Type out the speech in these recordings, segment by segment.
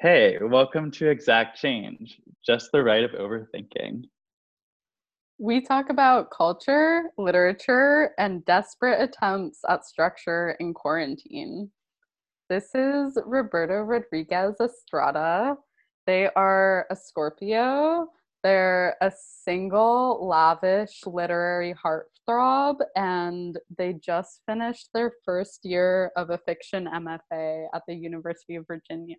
Hey, welcome to Exact Change, just the right of overthinking. We talk about culture, literature, and desperate attempts at structure in quarantine. This is Roberto Rodriguez Estrada. They are a Scorpio. They're a single, lavish literary heartthrob, and they just finished their first year of a fiction MFA at the University of Virginia.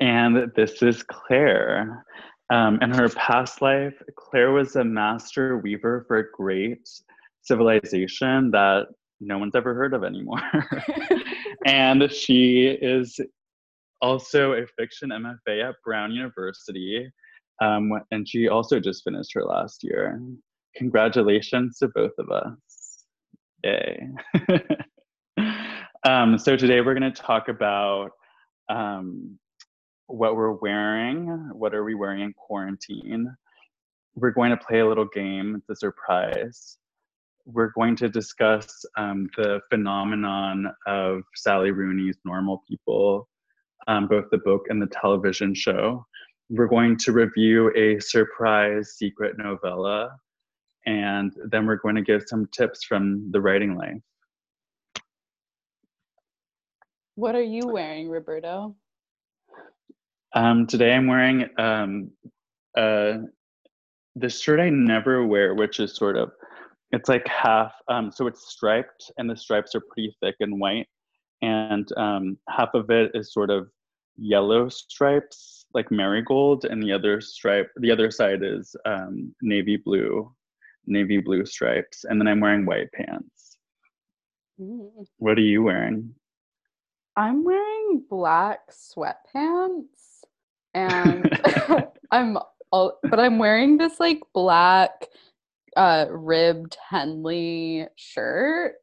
And this is Claire. Um, in her past life, Claire was a master weaver for a great civilization that no one's ever heard of anymore. and she is also a fiction MFA at Brown University. Um, and she also just finished her last year. Congratulations to both of us. Yay. um, so today we're going to talk about um, what we're wearing. What are we wearing in quarantine? We're going to play a little game. It's a surprise. We're going to discuss um, the phenomenon of Sally Rooney's Normal People, um, both the book and the television show. We're going to review a surprise secret novella, and then we're going to give some tips from the writing life. What are you wearing, Roberto? Um, today I'm wearing um, uh, this shirt I never wear, which is sort of, it's like half, um, so it's striped and the stripes are pretty thick and white. And um, half of it is sort of yellow stripes, like marigold, and the other stripe, the other side is um, navy blue, navy blue stripes. And then I'm wearing white pants. Mm. What are you wearing? I'm wearing black sweatpants and I'm all, but I'm wearing this like black uh ribbed Henley shirt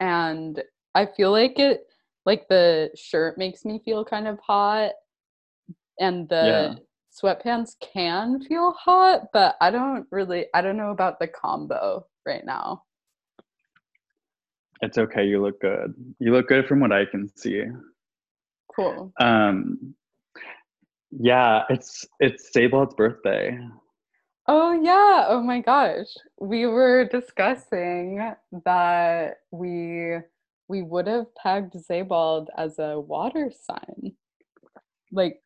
and I feel like it like the shirt makes me feel kind of hot and the yeah. sweatpants can feel hot but I don't really I don't know about the combo right now. It's okay, you look good. You look good from what I can see. Cool. Um yeah, it's it's Sebald's birthday. Oh yeah. Oh my gosh. We were discussing that we we would have pegged Sebald as a water sign. Like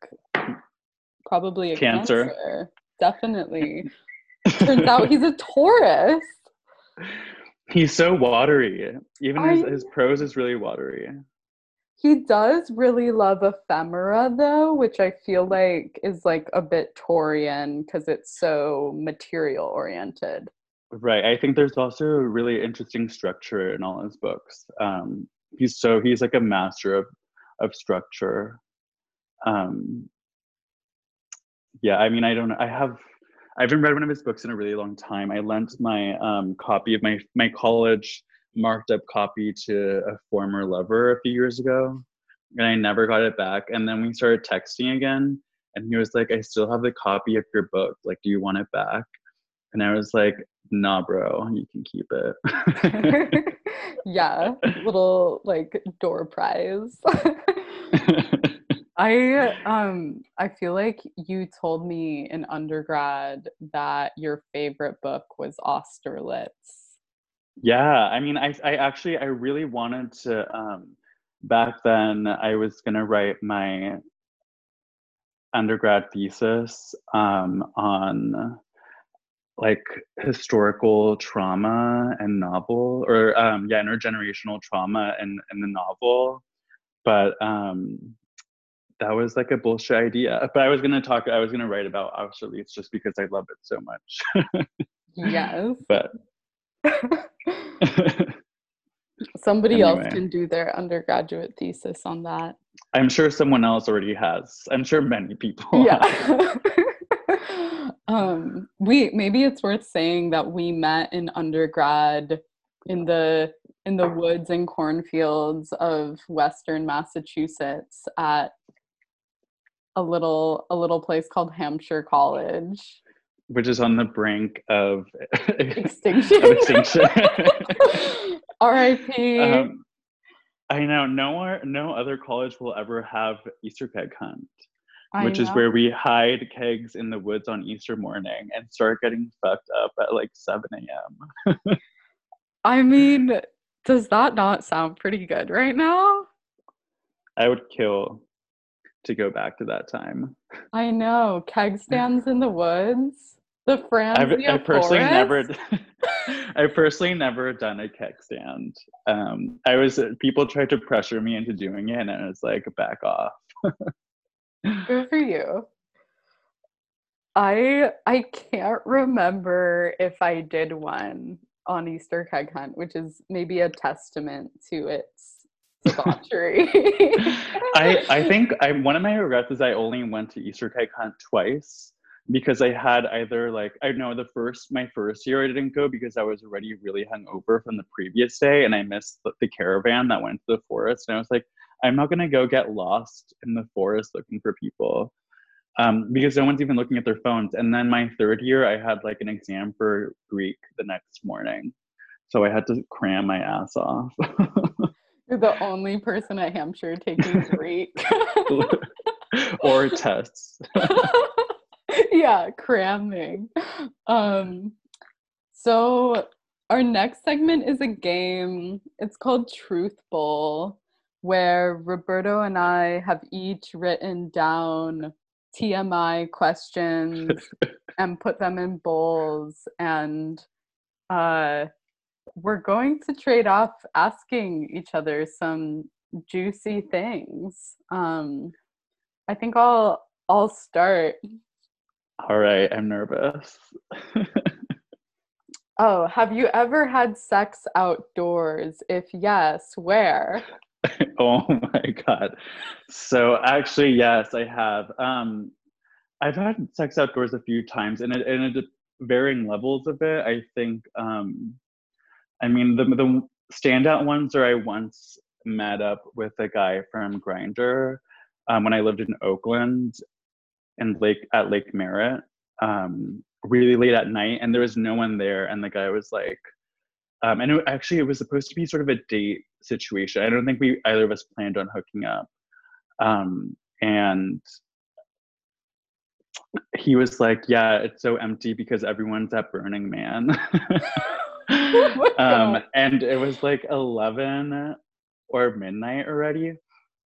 probably a cancer. cancer. Definitely. Turns out he's a Taurus. He's so watery. Even his, his prose is really watery. He does really love ephemera though, which I feel like is like a bit Taurian because it's so material oriented. Right. I think there's also a really interesting structure in all his books. Um, he's so he's like a master of of structure. Um, yeah, I mean, I don't. I have. I haven't read one of his books in a really long time. I lent my um, copy of my my college marked up copy to a former lover a few years ago and I never got it back. And then we started texting again and he was like, I still have the copy of your book. Like, do you want it back? And I was like, nah, bro, you can keep it. yeah, little like door prize. I um I feel like you told me in undergrad that your favorite book was Austerlitz. Yeah, I mean, I I actually I really wanted to. Um, back then, I was gonna write my undergrad thesis um, on like historical trauma and novel, or um, yeah, intergenerational trauma and and the novel, but um, that was like a bullshit idea. But I was gonna talk. I was gonna write about Austerlitz just because I love it so much. yes. But Somebody anyway. else can do their undergraduate thesis on that. I'm sure someone else already has. I'm sure many people. Yeah. um, we maybe it's worth saying that we met in undergrad in the in the woods and cornfields of western Massachusetts at a little a little place called Hampshire College which is on the brink of extinction. of extinction. R.I.P. Um, I know no no other college will ever have Easter keg hunt, I which is where we hide kegs in the woods on Easter morning and start getting fucked up at like 7 a.m. I mean, does that not sound pretty good right now? I would kill to go back to that time. I know. Keg stands in the woods. The I've, I personally never, I personally never done a keg stand. Um, I was people tried to pressure me into doing it, and I was like, back off. Good for you. I I can't remember if I did one on Easter keg hunt, which is maybe a testament to its debauchery. I I think I one of my regrets is I only went to Easter keg hunt twice because I had either like I know the first my first year I didn't go because I was already really hungover from the previous day and I missed the, the caravan that went to the forest and I was like I'm not gonna go get lost in the forest looking for people um, because no one's even looking at their phones. And then my third year I had like an exam for Greek the next morning, so I had to cram my ass off. You're the only person at Hampshire taking Greek. or tests. yeah, cramming. Um, so our next segment is a game. It's called Truth Bowl, where Roberto and I have each written down TMI questions and put them in bowls and uh we're going to trade off asking each other some juicy things. Um I think I'll I'll start. All right, I'm nervous. Oh, have you ever had sex outdoors? If yes, where? oh my god. So actually, yes, I have. Um, I've had sex outdoors a few times, and it, and it varying levels of it. I think. Um, I mean, the the standout ones are I once met up with a guy from Grindr um, when I lived in Oakland, and Lake at Lake Merritt, um, really late at night, and there was no one there, and the guy was like. Um, and it, actually, it was supposed to be sort of a date situation. I don't think we either of us planned on hooking up. Um, and he was like, "Yeah, it's so empty because everyone's at Burning Man." Um, and it was like eleven or midnight already.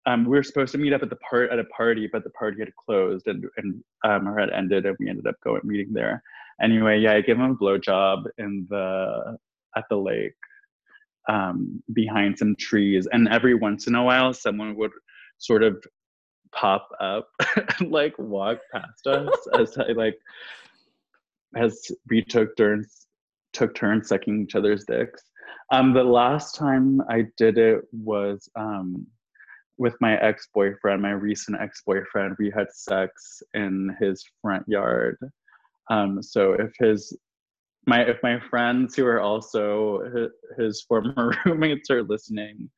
Um, we were supposed to meet up at the part at a party, but the party had closed and and um, or had ended, and we ended up going meeting there. Anyway, yeah, I gave him a blowjob in the at the lake um, behind some trees, and every once in a while, someone would sort of pop up and like walk past us as I like as we took turns took turns sucking each other's dicks. Um, the last time I did it was um, with my ex boyfriend, my recent ex boyfriend. We had sex in his front yard. Um, so if his my if my friends who are also his, his former roommates are listening,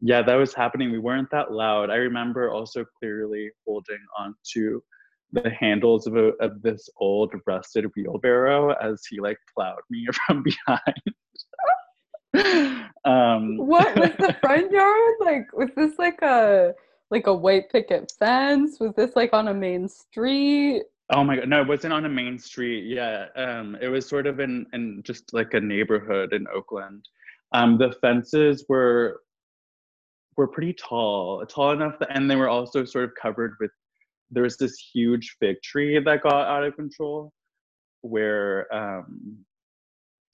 yeah, that was happening. We weren't that loud. I remember also clearly holding on to the handles of, a, of this old rusted wheelbarrow as he like plowed me from behind. um, What was the front yard? Like was this like a like a white picket fence? Was this like on a main street? Oh my god, no, it wasn't on a main street. Yeah, um, it was sort of in in just like a neighborhood in Oakland. Um, the fences were were pretty tall, tall enough, that, and they were also sort of covered with. There was this huge fig tree that got out of control, where um,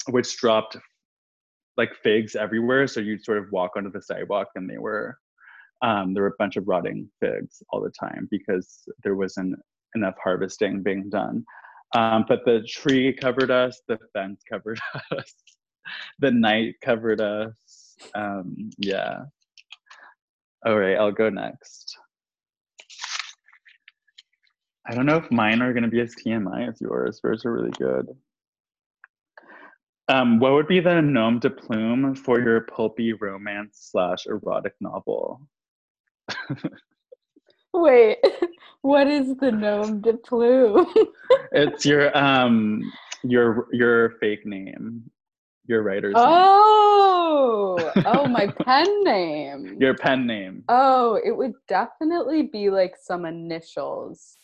which dropped like figs everywhere. So you'd sort of walk onto the sidewalk, and they were um, there were a bunch of rotting figs all the time because there wasn't enough harvesting being done. Um, but the tree covered us, the fence covered us, the night covered us. Um, yeah. All right, I'll go next. I don't know if mine are going to be as TMI as yours. Yours are really good. Um, what would be the nom de plume for your pulpy romance slash erotic novel? Wait, what is the nom de plume? It's your um your your fake name Your writer's Oh, oh, my pen name. name. Your pen name. Oh, it would definitely be like some initials.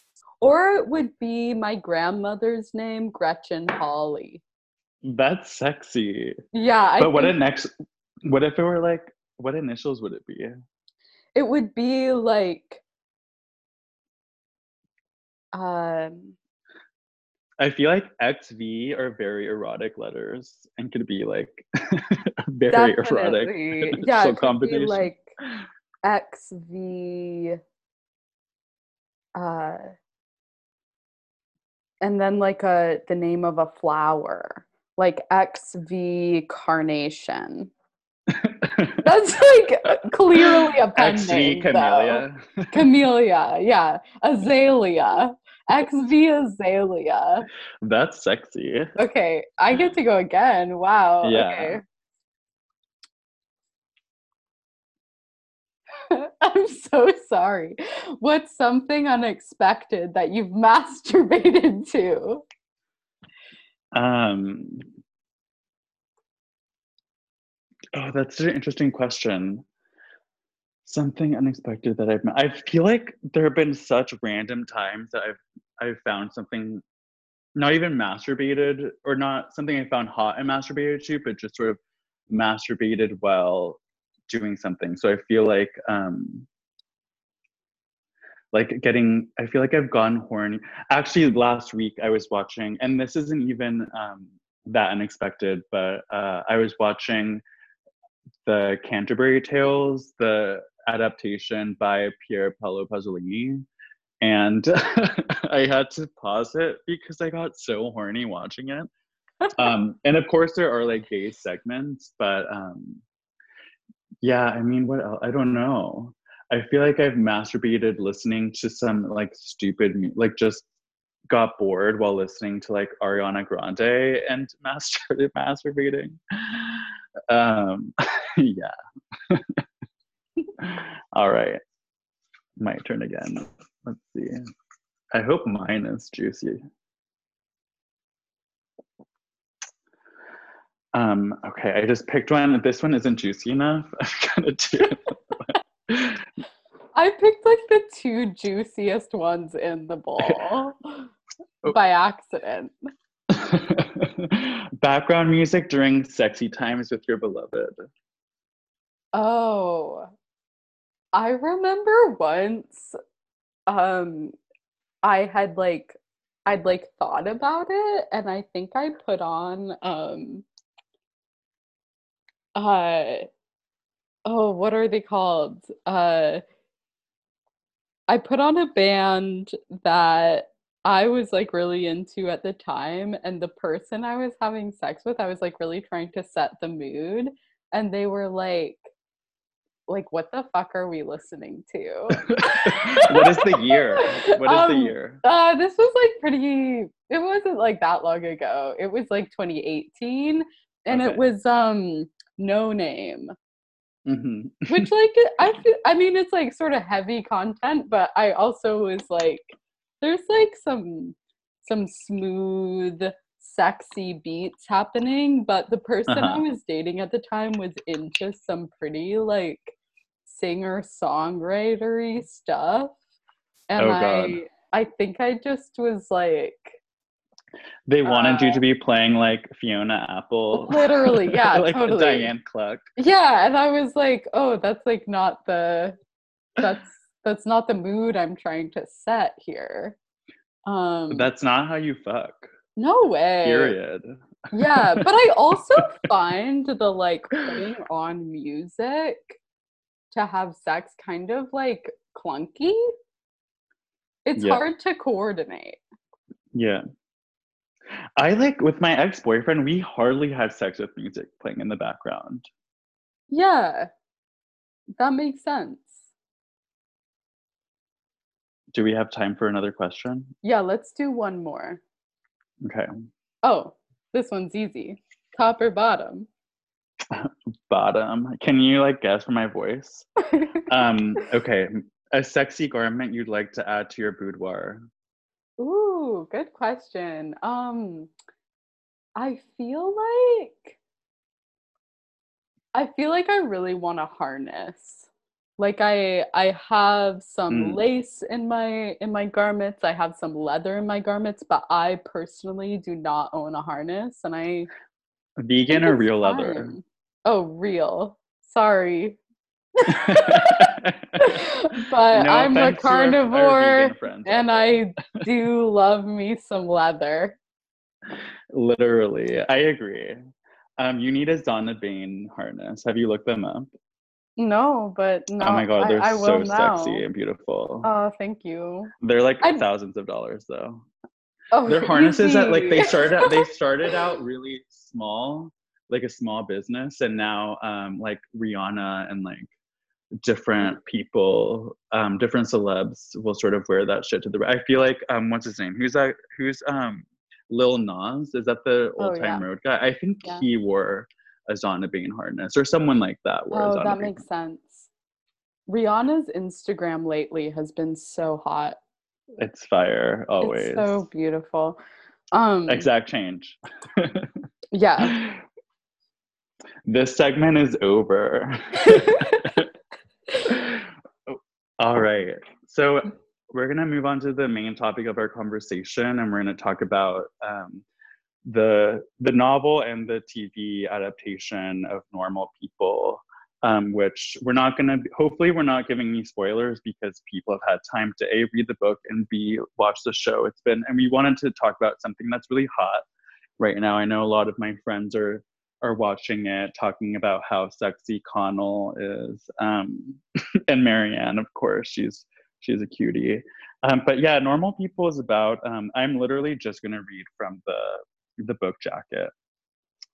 Or it would be my grandmother's name, Gretchen Holly. That's sexy. Yeah, I but what next what if it were like what initials would it be? it would be like um I feel like XV are very erotic letters and could be like very erotic. definitely. initial Yeah, it could be like XV uh and then like a the name of a flower like XV carnation. That's like clearly a pen XV name. though. Camellia. Camellia, yeah. Azalea. XV Azalea. That's sexy. Okay, I get to go again. Wow. Yeah. Okay. I'm so sorry. What's something unexpected that you've masturbated to? Um Oh, that's an interesting question. Something unexpected that I've I feel like there have been such random times that I've I've found something not even masturbated or not something I found hot and masturbated to, but just sort of masturbated while doing something. So I feel like um like getting I feel like I've gone horny. Actually last week I was watching and this isn't even um that unexpected, but uh I was watching the Canterbury Tales, the adaptation by Pier Paolo Pasolini. And I had to pause it because I got so horny watching it. Um, and of course, there are like gay segments, but um, yeah, I mean, what else? I don't know. I feel like I've masturbated listening to some like stupid, like just got bored while listening to like Ariana Grande and mas- started masturbating. Um, yeah. All right. My turn again. Let's see. I hope mine is juicy. Um, okay, I just picked one. This one isn't juicy enough. I'm gonna do. I picked like the two juiciest ones in the bowl by accident. Background music during sexy times with your beloved. Oh, I remember once um I had like I'd like thought about it and I think I put on um uh oh what are they called? Uh I put on a band that I was like really into at the time and the person I was having sex with I was like really trying to set the mood and they were like like what the fuck are we listening to? what is the year? What is the Um, year? Uh, this was like pretty. It wasn't like that long ago. It was like 2018, and Okay. it was um Noname, hmm which like I feel. I mean, it's like sort of heavy content, but I also was like, there's like some some smooth, sexy beats happening, but the person I Uh-huh. was dating at the time was into some pretty like singer songwritery stuff, and Oh. I I think I just was like. They wanted you Uh, to be playing like Fiona Apple. Literally, yeah, like totally. Diane Cluck. Yeah, and I was like, oh, that's like not the that's that's not the mood I'm trying to set here. Um That's not how you fuck. no way. Period. Yeah, but I also find the like putting on music to have sex kind of like clunky. It's Yeah. hard to coordinate. Yeah. I like with my ex-boyfriend, we hardly had sex with music playing in the background. Yeah. That makes sense. Do we have time for another question? Yeah, let's do one more. Okay. Oh, this one's easy. Top or bottom? Bottom. Can you like guess from my voice? Um, okay. A sexy garment you'd like to add to your boudoir. Ooh, good question. Um, I feel like I feel like I really want a harness. Like I I have some Mm. lace in my in my garments. I have some leather in my garments, but I personally do not own a harness and I Vegan or real leather? Oh, real. Sorry. but No I'm a offense to our- our carnivore vegan friends out and. I do love me some leather. Literally, I agree. Um, you need a Zana Bayne harness. Have you looked them up? No, but no, oh my god, they're I so will now. sexy and beautiful. Oh, thank you. they're like I- thousands of dollars though. Oh, They're harnesses that like they started out they started out really small, like a small business, and now um like Rihanna and like different people, um, different celebs will sort of wear that shit to the I feel like um what's his name? Who's that who's um Lil Nas? Is that the Oh, old time yeah. road guy? I think Yeah. he wore a Zana Bayne harness or someone like that wore Oh, that makes sense. Rihanna's Instagram lately has been so hot. It's fire always. It's so beautiful. Um exact change. yeah. this segment is over. All right. So we're going to move on to the main topic of our conversation and we're going to talk about um, the the novel and the TV adaptation of Normal People. Um, which we're not going to hopefully we're not giving any spoilers because people have had time to a read the book and b watch the show it's been and we wanted to talk about something that's really hot right now i know a lot of my friends are are watching it talking about how sexy connell is um, and marianne of course she's she's a cutie. Um, but yeah normal people is about um, i'm literally just to read from the the book jacket.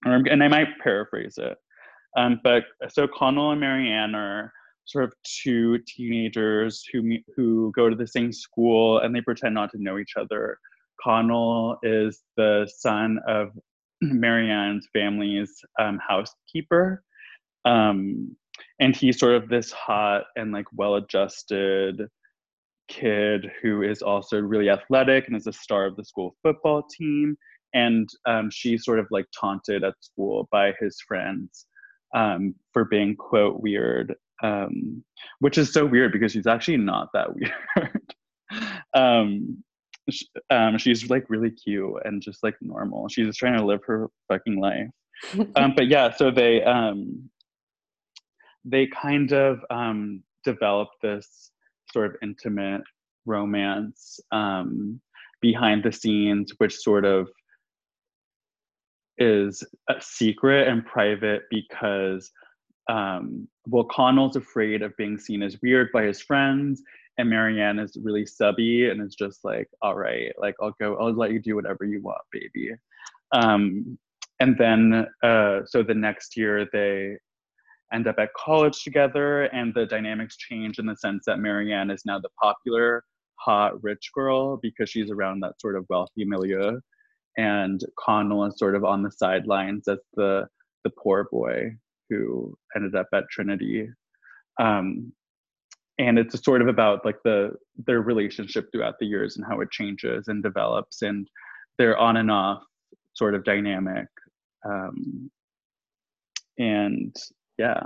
And i might paraphrase it. Um, but so Connell and Marianne are sort of two teenagers who who go to the same school and they pretend not to know each other. Connell is the son of Marianne's family's um, housekeeper, um, and he's sort of this hot and like well-adjusted kid who is also really athletic and is a star of the school football team. And um, she's sort of like taunted at school by his friends um, for being quote weird, um, which is so weird because she's actually not that weird. um, um, she's like really cute and just like normal. She's just trying to live her fucking life. Um, but yeah, so they um, they kind of um, develop this sort of intimate romance um, behind the scenes, which sort of is a secret and private because um, well, Connell's afraid of being seen as weird by his friends, and Marianne is really subby and is just like, all right, like I'll go, I'll let you do whatever you want, baby. Um, and then, uh, so the next year they end up at college together, and the dynamics change in the sense that Marianne is now the popular, hot, rich girl because she's around that sort of wealthy milieu and Connell is sort of on the sidelines as the the poor boy who ended up at Trinity. Um, and it's sort of about like the their relationship throughout the years and how it changes and develops and their on and off sort of dynamic. Um, and yeah.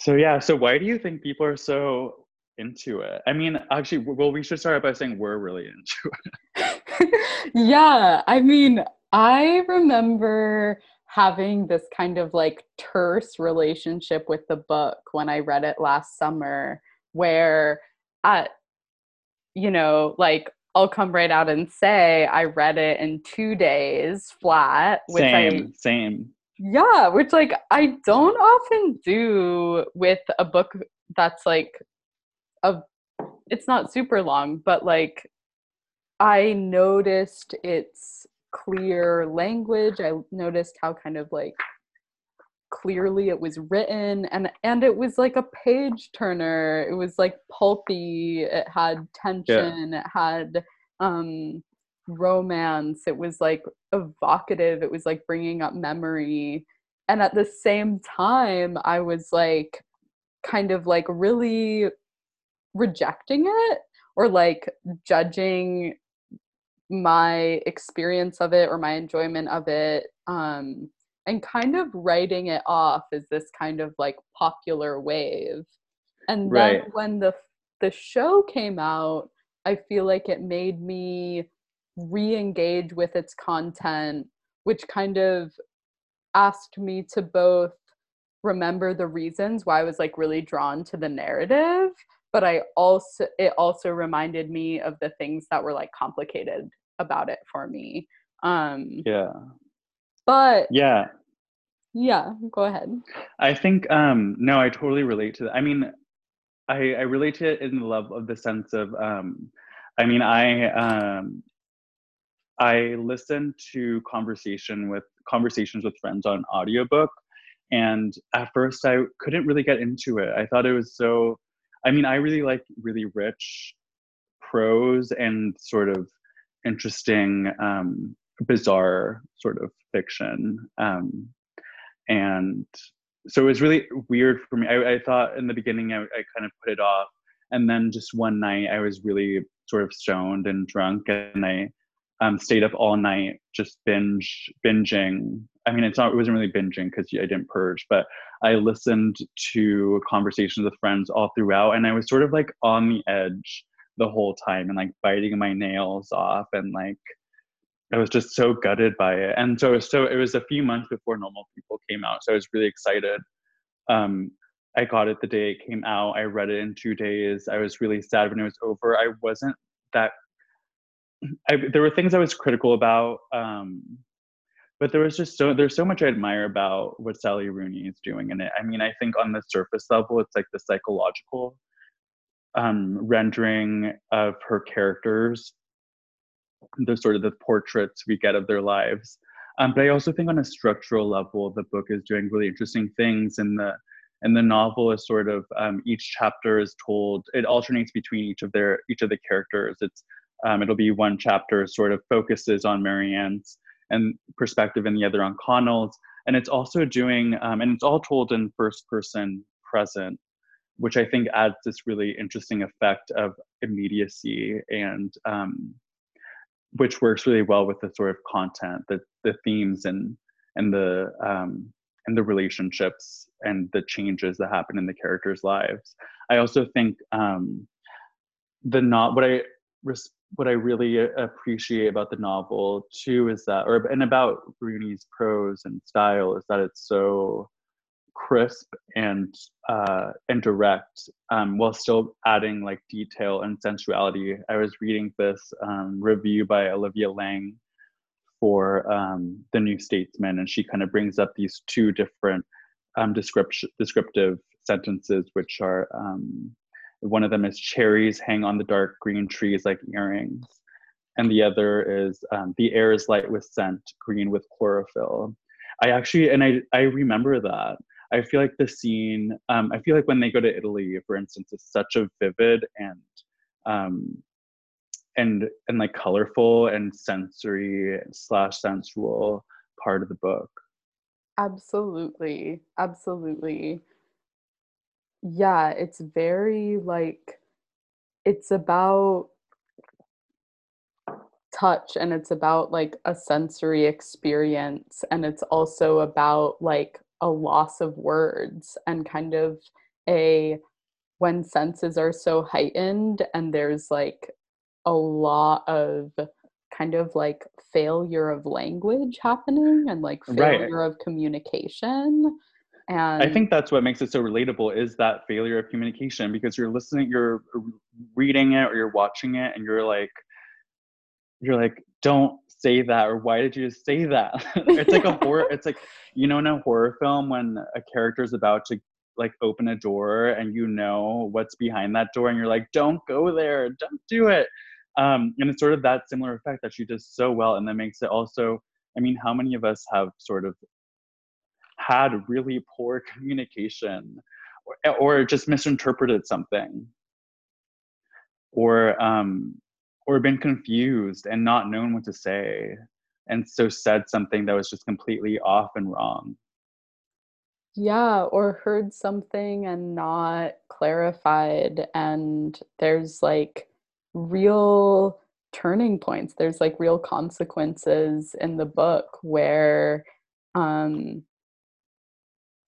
So yeah, so why do you think people are so into it? I mean, actually, well, we should start by saying we're really into it. yeah, I mean, I remember having this kind of like terse relationship with the book when I read it last summer, where at, you know, like I'll come right out and say I read it in two days flat, which I Same, same. yeah, which like I don't often do with a book that's like a it's not super long, but like I noticed its clear language. I noticed how kind of like clearly it was written and and it was like a page turner. It was like pulpy, it had tension, it had um romance. It was like evocative. It was like bringing up memory. And at the same time, I was like kind of like really rejecting it or like judging my experience of it or my enjoyment of it um and kind of writing it off as this kind of like popular wave. And then Right. when the the show came out, I feel like it made me re-engage with its content, which kind of asked me to both remember the reasons why I was like really drawn to the narrative, but I also it also reminded me of the things that were like complicated about it for me. Um Yeah. but Yeah. yeah, go ahead. I think um no, I totally relate to that. I mean, I I relate to it in the love of the sense of um I mean, I um I listened to conversation with conversations with friends on audiobook and at first I couldn't really get into it. I thought it was so I mean, I really like really rich prose and sort of interesting um bizarre sort of fiction. Um and so it was really weird for me. I, I thought in the beginning I, I kind of put it off, and then just one night I was really sort of stoned and drunk, and I um, stayed up all night just binge binging. I mean, it's not it wasn't really binging because I didn't purge, but I listened to conversations with friends all throughout, and I was sort of like on the edge the whole time and like biting my nails off and like I was just so gutted by it. And so, so it was a few months before Normal People came out. So I was really excited. Um, I got it the day it came out. I read it in two days. I was really sad when it was over. I wasn't that. I, there were things I was critical about, um, but there was just so there's so much I admire about what Sally Rooney is doing in it. I mean, I think on the surface level, it's like the psychological um, rendering of her characters the sort of the portraits we get of their lives. Um, but I also think on a structural level, the book is doing really interesting things. And the and the novel is sort of um, each chapter is told. It alternates between each of their each of the characters. It's um, it'll be one chapter sort of focuses on Marianne's and perspective, and the other on Connell's. And it's also doing um, and it's all told in first person present, which I think adds this really interesting effect of immediacy and um, which works really well with the sort of content, the the themes and and the um, and the relationships and the changes that happen in the characters' lives. I also think um, the not what I res- what I really appreciate about the novel too is that, or and about Rooney's prose and style is that it's so crisp and uh, and direct um, while still adding like detail and sensuality. I was reading this um, review by Olivia Laing for um, the New Statesman, and she kind of brings up these two different um, description descriptive sentences, which are um, one of them is cherries hang on the dark green trees like earrings, and the other is um, the air is light with scent, green with chlorophyll. I actually, and I, I remember that. I feel like the scene, um, I feel like when they go to Italy, for instance, is such a vivid and um, and and like colorful and sensory slash sensual part of the book. Absolutely. Absolutely. Yeah, it's very like it's about touch and it's about like a sensory experience and it's also about like a loss of words and kind of a when senses are so heightened and there's like a lot of kind of like failure of language happening and like Right. failure of communication and I think that's what makes it so relatable is that failure of communication because you're listening, you're reading it or you're watching it and you're like, you're like, don't say that or why did you just say that? it's like a horror, it's like, you know, in a horror film when a character is about to like open a door and you know what's behind that door and you're like, don't go there, don't do it. Um, and it's sort of that similar effect that she does so well and that makes it also, I mean, how many of us have sort of had really poor communication or, or just misinterpreted something or um or been confused and not known what to say and so said something that was just completely off and wrong Yeah, or heard something and not clarified. And there's like real turning points. There's like real consequences in the book where um,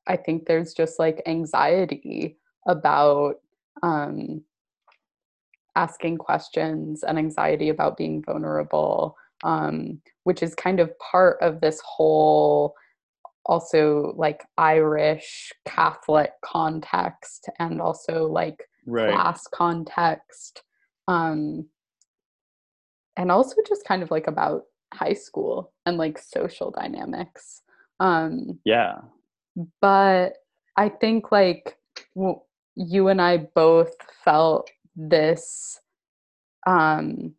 I think there's just like anxiety about um, asking questions and anxiety about being vulnerable, um, which is kind of part of this whole also like Irish Catholic context and also like right. class context. Um, and also just kind of like about high school and like social dynamics. Um, yeah. But I think like w- you and I both felt this um,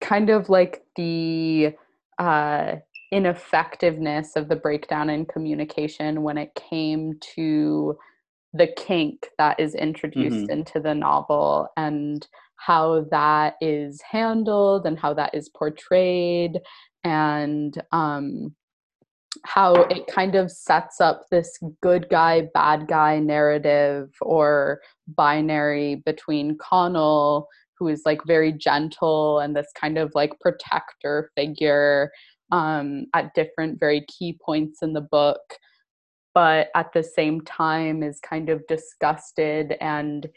kind of like the uh, ineffectiveness of the breakdown in communication when it came to the kink that is introduced mm-hmm. into the novel and how that is handled and how that is portrayed and um, how it kind of sets up this good guy bad guy narrative or binary between Connell who is like very gentle and this kind of like protector figure um, at different very key points in the book but at the same time is kind of disgusted and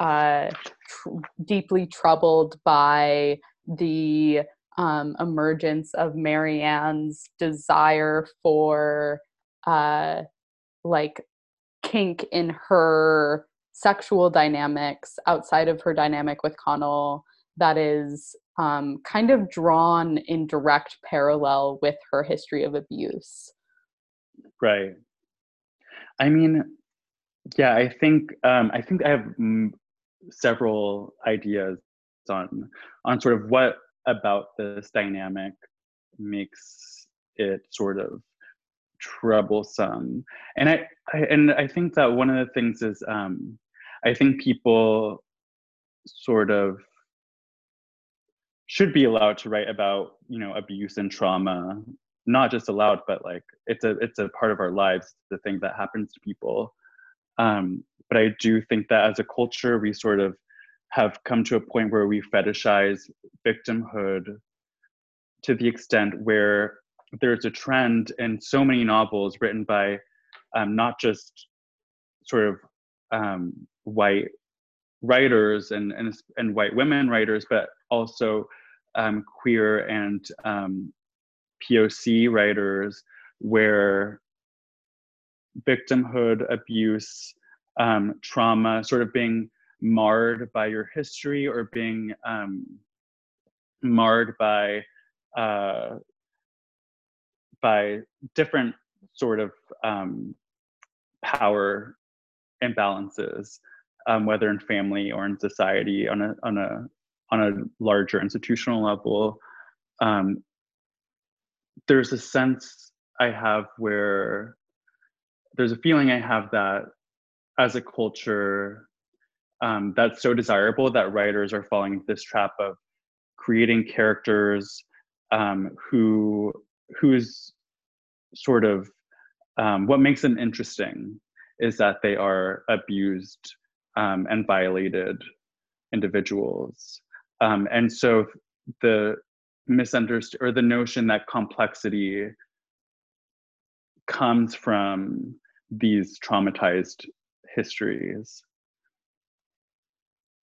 uh, tr- deeply troubled by the um, emergence of Marianne's desire for uh, like kink in her sexual dynamics outside of her dynamic with Connell that is um, kind of drawn in direct parallel with her history of abuse. Right. I mean, yeah, I think um, I think I have m- several ideas on on sort of what about this dynamic makes it sort of troublesome. And I, I, and i think that one of the things is um i think people sort of should be allowed to write about you know abuse and trauma not just allowed but like it's a it's a part of our lives the thing that happens to people. Um but i do think that as a culture we sort of have come to a point where we fetishize victimhood to the extent where there's a trend in so many novels written by um, not just sort of um, white writers and, and, and white women writers, but also um, queer and um, POC writers, where victimhood, abuse, um, trauma, sort of being marred by your history or being um, marred by uh, by different sort of um, power imbalances, um, whether in family or in society on a on a on a larger institutional level. Um, there's a sense I have where there's a feeling I have that as a culture um, that's so desirable that writers are falling into this trap of creating characters um, who whose sort of um, what makes them interesting is that they are abused um, and violated individuals. Um, and so the misunderstood or the notion that complexity comes from these traumatized histories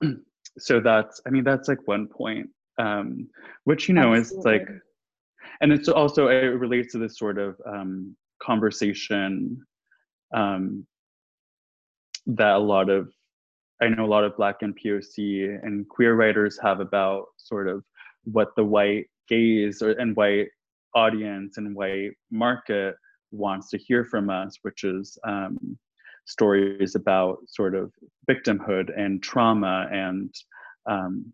so that's i mean that's like one point um which you know Absolutely. is like and it's also it relates to this sort of um conversation um that a lot of i know a lot of black and poc and queer writers have about sort of what the white gaze or and white audience and white market wants to hear from us which is um stories about sort of victimhood and trauma and um,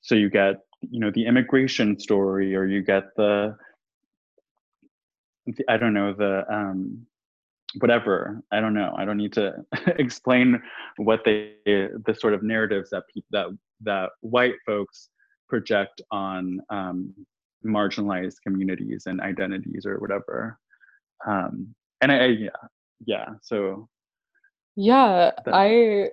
so you get you know the immigration story or you get the, the i don't know the um, whatever. I don't know. I don't need to explain what they the sort of narratives that people that that white folks project on um, marginalized communities and identities or whatever. Um, and I, I yeah yeah so yeah, I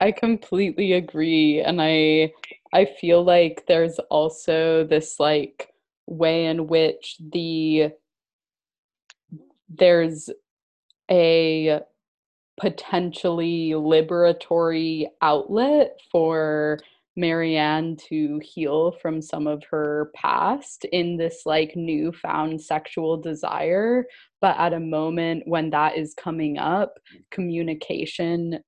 I completely agree and I I feel like there's also this like way in which the there's a potentially liberatory outlet for Marianne to heal from some of her past in this like newfound sexual desire. But at a moment when that is coming up, communication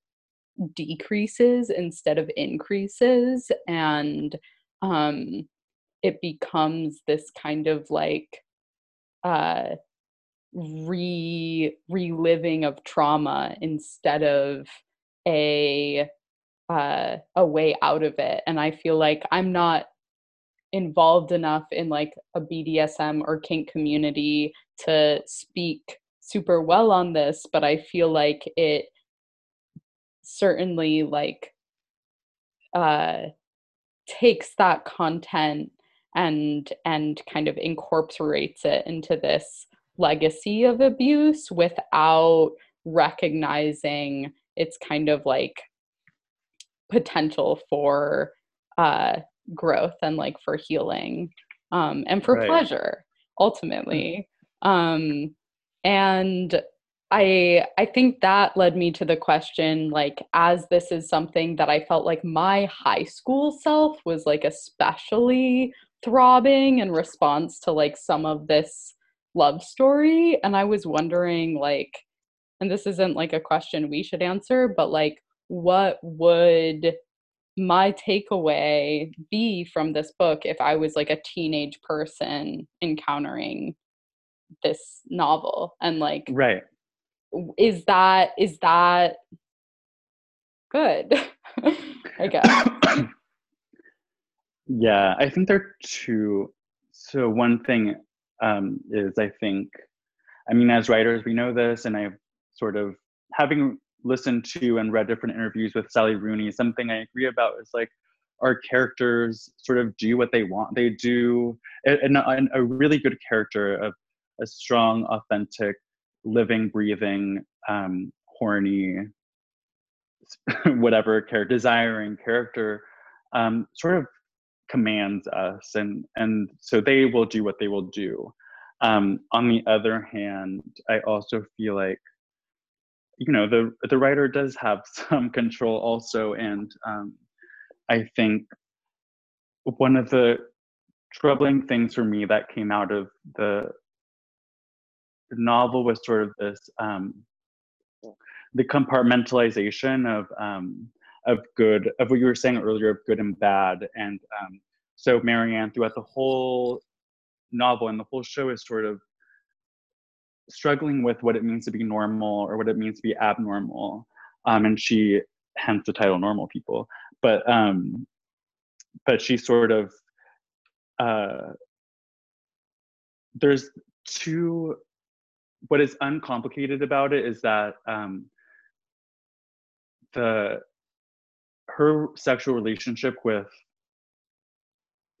decreases instead of increases. And um, it becomes this kind of like uh, re reliving of trauma instead of a uh, a way out of it. And I feel like I'm not involved enough in like a BDSM or kink community to speak super well on this, but I feel like it certainly like uh takes that content and and kind of incorporates it into this legacy of abuse without recognizing its kind of like potential for uh, growth and like for healing um, and for right. pleasure ultimately um, and i i think that led me to the question like as this is something that i felt like my high school self was like especially throbbing in response to like some of this love story and i was wondering like and this isn't like a question we should answer but like what would my takeaway be from this book if I was like a teenage person encountering this novel? And like right. is that is that good? I guess. Yeah i think there are two so one thing um is i think i mean as writers we know this and I've sort of having listened to and read different interviews with Sally Rooney, something I agree about is like our characters sort of do what they want. They do, and, and a really good character of a strong, authentic, living, breathing, um, horny, whatever character, desiring character, um, sort of commands us, and and so they will do what they will do. Um, on the other hand, I also feel like you know the the writer does have some control also and um, i think one of the troubling things for me that came out of the novel was sort of this um, the compartmentalization of um, of good of what you were saying earlier of good and bad and um, so marianne throughout the whole novel and the whole show is sort of struggling with what it means to be normal or what it means to be abnormal. Um, and she, hence the title Normal People. But um, but she sort of uh, there's two what is uncomplicated about it is that um, the her sexual relationship with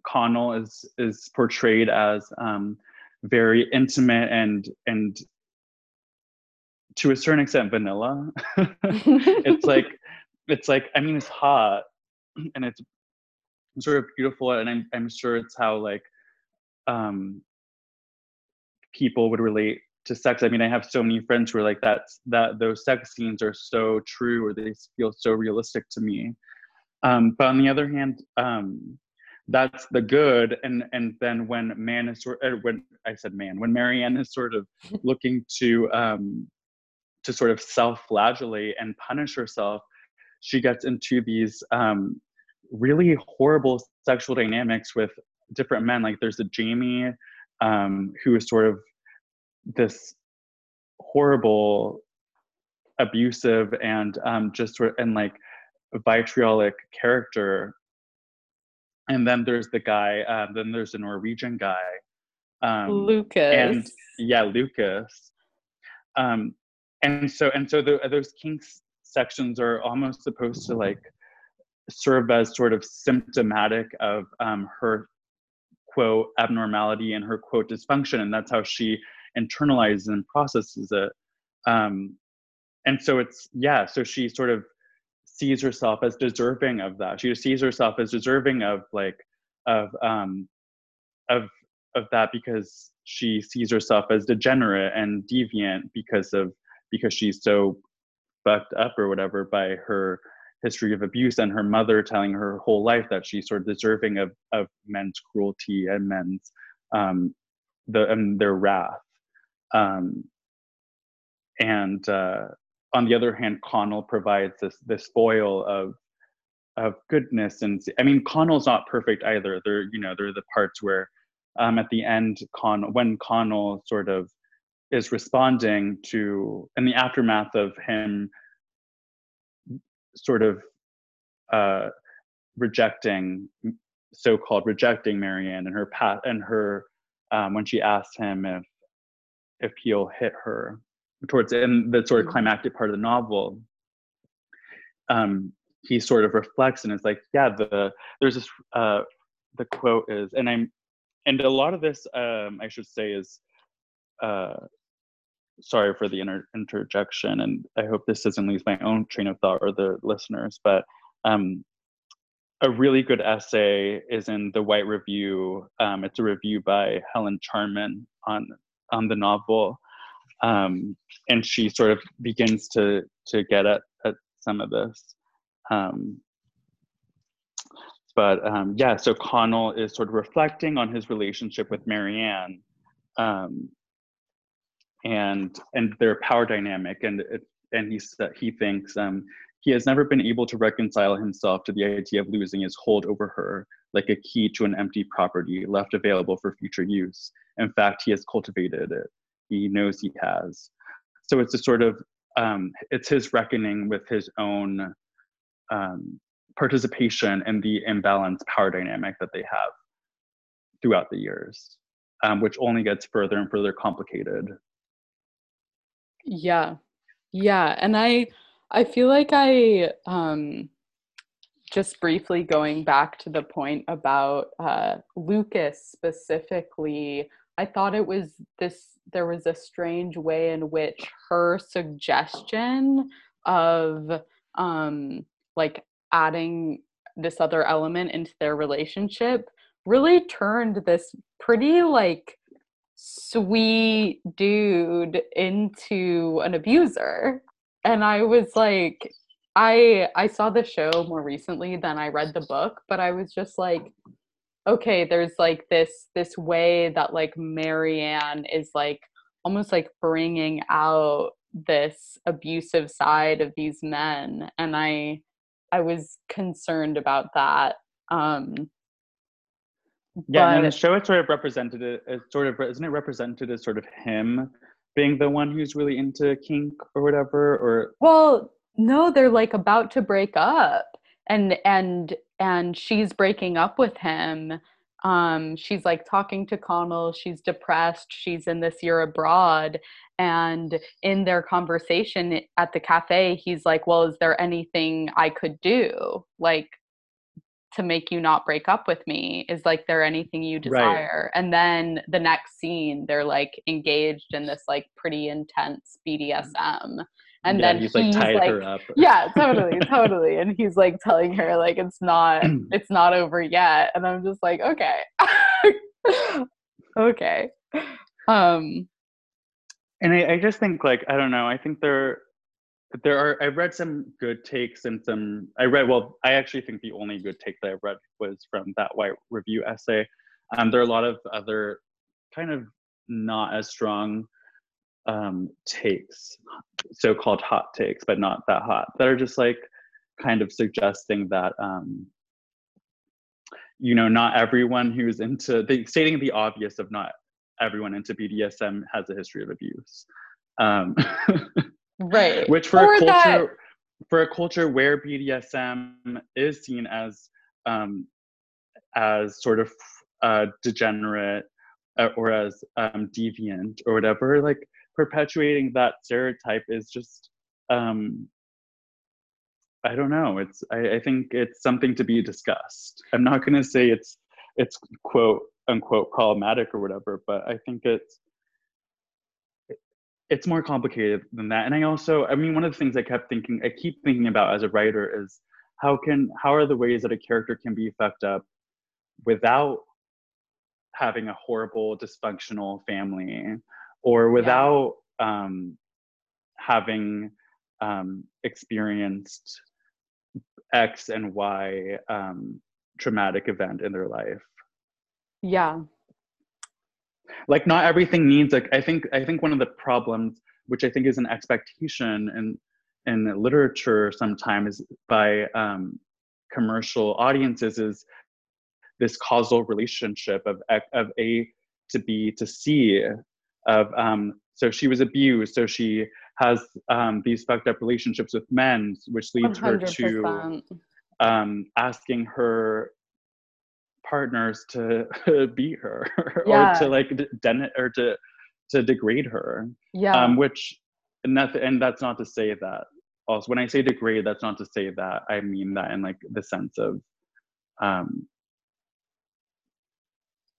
Connell is is portrayed as um, very intimate and and to a certain extent vanilla. It's like it's like i mean it's hot and it's sort of beautiful and i'm, I'm sure it's how like um people would relate to sex. I mean i have so many friends who are like that's that those sex scenes are so true or they feel so realistic to me. Um but on the other hand um that's the good. And and then when man is sort er, when i said man when marianne is sort of looking to um to sort of self-flagellate and punish herself she gets into these um really horrible sexual dynamics with different men. Like there's a jamie um who is sort of this horrible abusive and um just sort of and like vitriolic character and then there's the guy uh, then there's a norwegian guy um, lukas. and yeah lukas. Um, and so and so the, those kinks sections are almost supposed to like serve as sort of symptomatic of um, her quote abnormality and her quote dysfunction and that's how she internalizes and processes it. Um, and so it's yeah so she sort of sees herself as deserving of that. She sees herself as deserving of like of um of of that because she sees herself as degenerate and deviant because of because she's so fucked up or whatever by her history of abuse and her mother telling her whole life that she's sort of deserving of of men's cruelty and men's um the and their wrath um and uh on the other hand connell provides this this foil of of goodness. And i mean connell's not perfect either. There you know there are the parts where um at the end con when connell sort of is responding to in the aftermath of him sort of uh, rejecting so-called rejecting Marianne and her path and her um, when she asks him if if he'll hit her towards in the sort of mm-hmm. climactic part of the novel um, he sort of reflects and is like yeah the there's this uh, the quote is and i'm and a lot of this um, i should say is uh, sorry for the inter- interjection, and I hope this doesn't lose my own train of thought or the listeners, but um, a really good essay is in the White Review. Um, it's a review by Helen Charman on on the novel, um, and she sort of begins to to get at, at some of this. Um, but um, yeah, so Connell is sort of reflecting on his relationship with Marianne, um, and and their power dynamic and and he he thinks um, he has never been able to reconcile himself to the idea of losing his hold over her like a key to an empty property left available for future use in fact he has cultivated it he knows he has. So it's a sort of um, it's his reckoning with his own um, participation in the imbalanced power dynamic that they have throughout the years um, which only gets further and further complicated. Yeah. Yeah, and I I feel like I um just briefly going back to the point about uh Lukas specifically, I thought it was this there was a strange way in which her suggestion of um like adding this other element into their relationship really turned this pretty like sweet dude into an abuser. And i was like i i saw the show more recently than i read the book but i was just like okay there's like this this way that like marianne is like almost like bringing out this abusive side of these men and i i was concerned about that um yeah, and in the show it's sort of represented it as sort of isn't it represented as sort of him being the one who's really into kink or whatever or well no they're like about to break up and and and she's breaking up with him. Um she's like talking to connell. She's depressed. She's in this year abroad. And in their conversation at the cafe he's like well is there anything i could do like to make you not break up with me? Is like there anything you desire? Right. and then the next scene they're like engaged in this like pretty intense bdsm and yeah, then he's, like he's like, like yeah totally totally. And he's like telling her like it's not it's not over yet. And i'm just like okay. Okay. Um and I, I just think like i don't know i think there there are i've read some good takes and some i read well i actually think the only good take that i've read was from that white review essay. Um, there are a lot of other kind of not as strong um, takes so-called hot takes but not that hot that are just like kind of suggesting that um, you know not everyone who's into the stating the obvious of not everyone into bdsm has a history of abuse um, right. which for or a culture that... for a culture where bdsm is seen as um as sort of uh degenerate uh, or as um deviant or whatever like perpetuating that stereotype is just um i don't know. It's i, I think it's something to be discussed. I'm not going to say it's it's quote unquote problematic or whatever but i think it's it's more complicated than that. And i also i mean one of the things i kept thinking i keep thinking about as a writer is how can how are the ways that a character can be fucked up without having a horrible dysfunctional family or without yeah. um, having um, experienced X and Y um, traumatic event in their life. Yeah. Like not everything needs like I think I think one of the problems, which I think is an expectation in in literature sometimes by um, commercial audiences, is this causal relationship of of A to B to C of um, so she was abused, so she has um, these fucked up relationships with men, which leads 100%. her to um, asking her partners to beat her yeah. or to like den- or to to degrade her. Yeah. Um, which and that's and that's not to say that also when I say degrade, that's not to say that I mean that in like the sense of um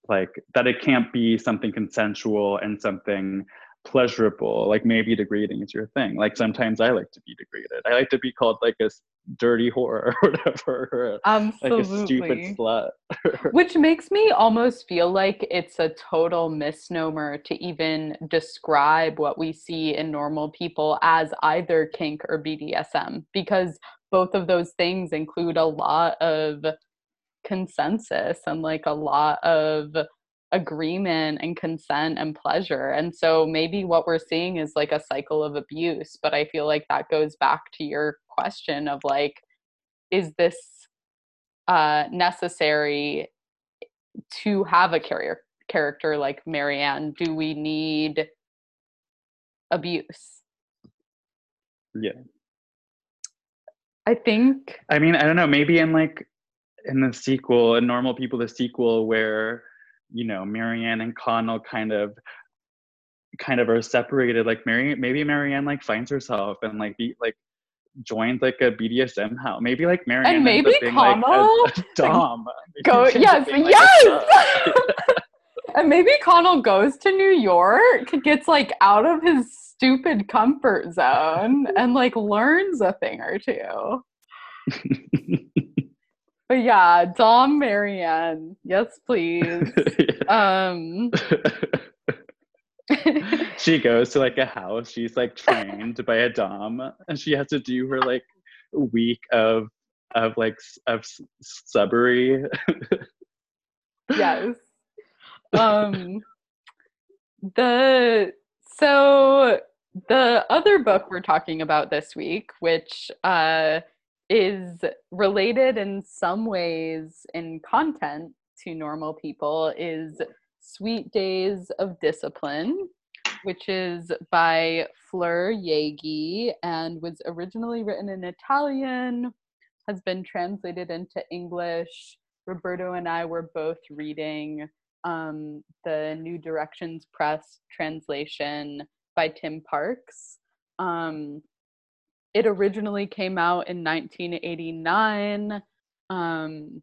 like that it can't be something consensual and something pleasurable. Like maybe degrading is your thing. Like sometimes i like to be degraded. I like to be called like a dirty whore or whatever. Absolutely. like a stupid slut. Which makes me almost feel like it's a total misnomer to even describe what we see in normal people as either kink or bdsm because both of those things include a lot of consensus and like a lot of agreement and consent and pleasure. And so maybe what we're seeing is like a cycle of abuse, but I feel like that goes back to your question of like is this uh necessary to have a carrier character like Marianne? Do we need abuse? Yeah. I think I mean, I don't know, maybe in like in the sequel, in Normal People, the sequel, where you know Marianne and Connell kind of kind of are separated. Like Mary, maybe Marianne like finds herself and like be like joins like a BDSM house. Maybe like Marianne and maybe being, Connell like, a, a dom. Go yes, being, like, yes. and maybe Connell goes to New York, gets like out of his stupid comfort zone, and like learns a thing or two. But yeah, Dom Marianne. Yes, please. um she goes to like a house. She's like trained by a dom, and she has to do her like week of of like of subbery. yes. Um. The so the other book we're talking about this week, which uh is related in some ways in content to normal people is Sweet Days of Discipline, which is by Fleur Jaeggy and was originally written in Italian, has been translated into English. Roberto and I were both reading um, the New Directions Press translation by Tim Parks. Um, it originally came out in 1989, um,